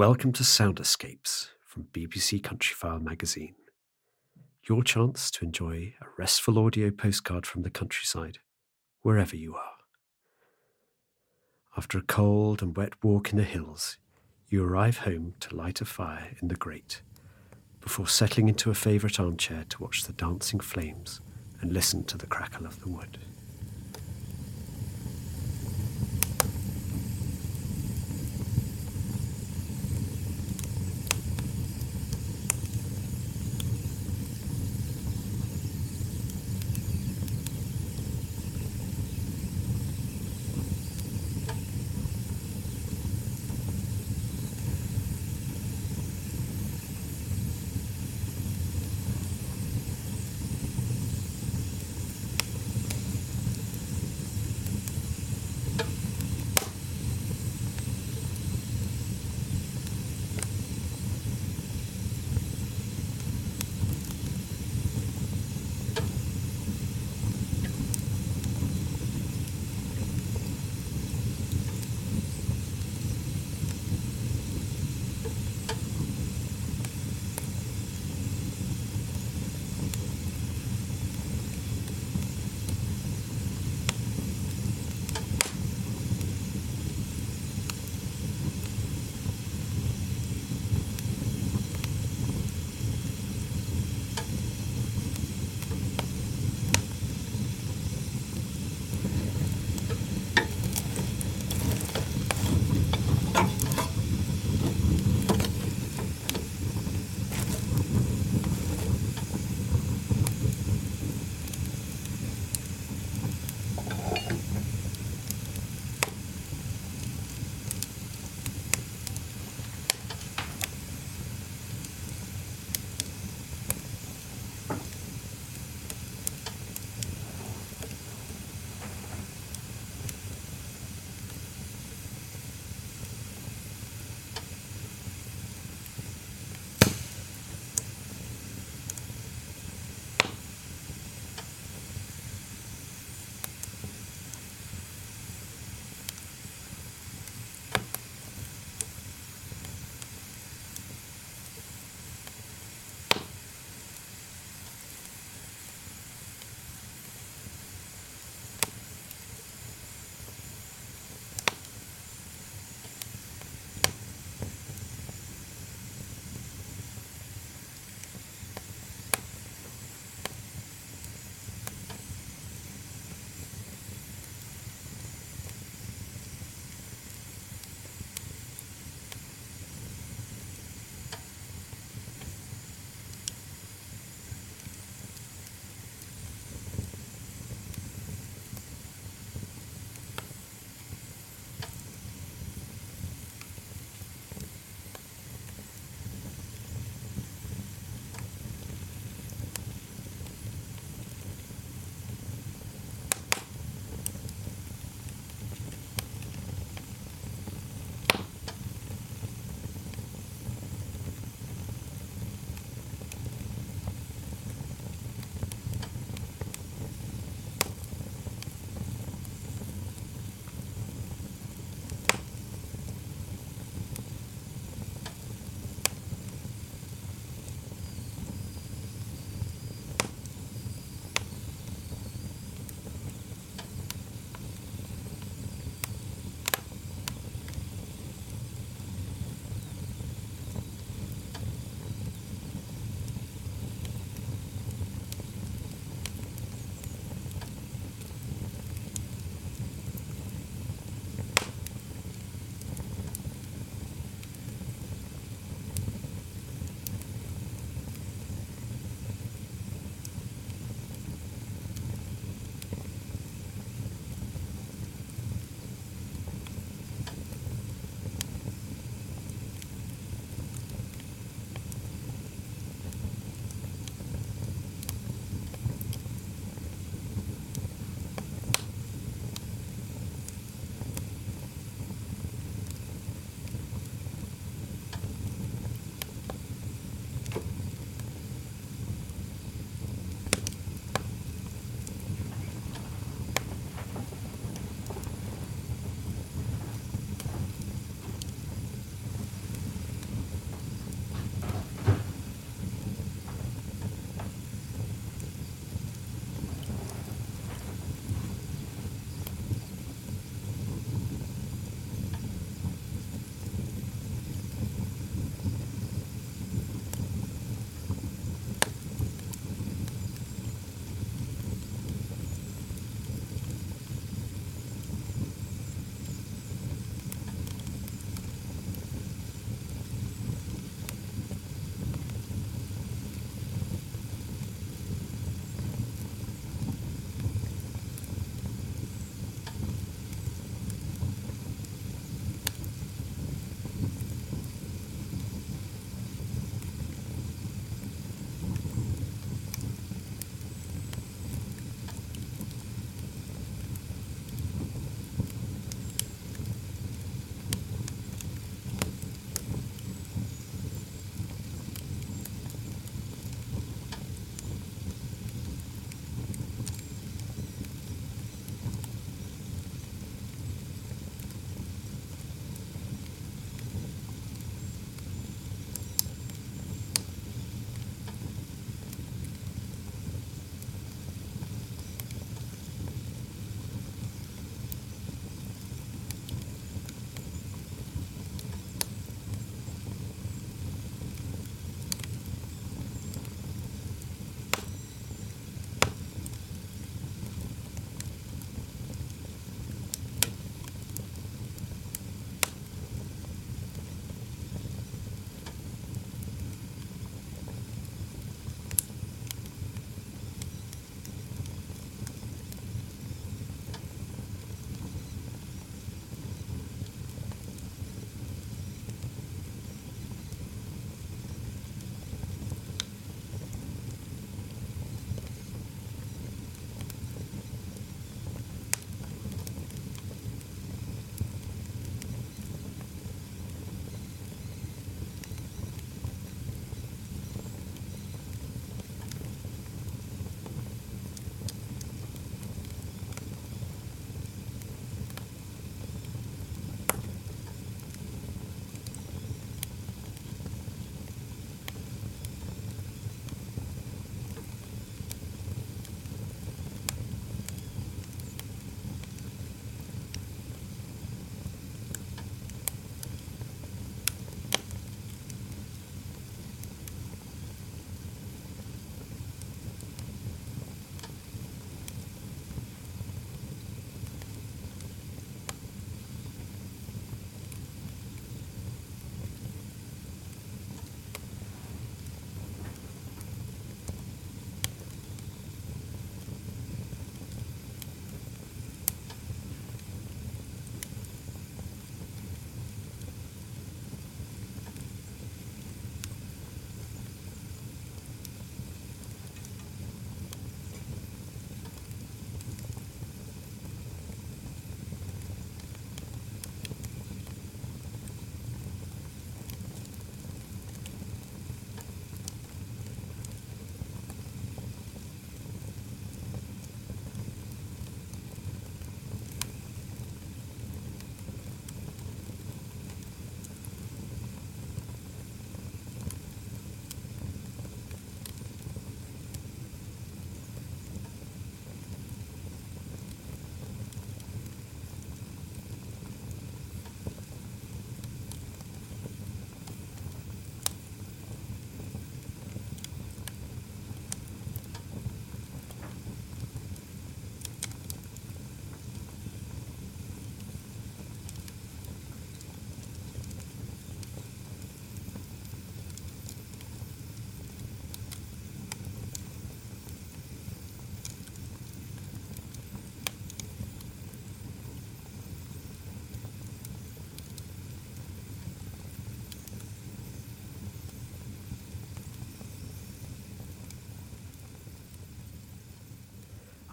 Welcome to Sound Escapes from BBC Countryfile magazine. Your chance to enjoy a restful audio postcard from the countryside, wherever you are. After a cold and wet walk in the hills, you arrive home to light a fire in the grate, before settling into a favourite armchair to watch the dancing flames and listen to the crackle of the wood.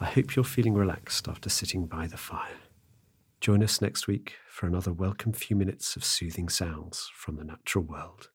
Hope you're feeling relaxed after sitting by the fire. Join us next week for another welcome few minutes of soothing sounds from the natural world.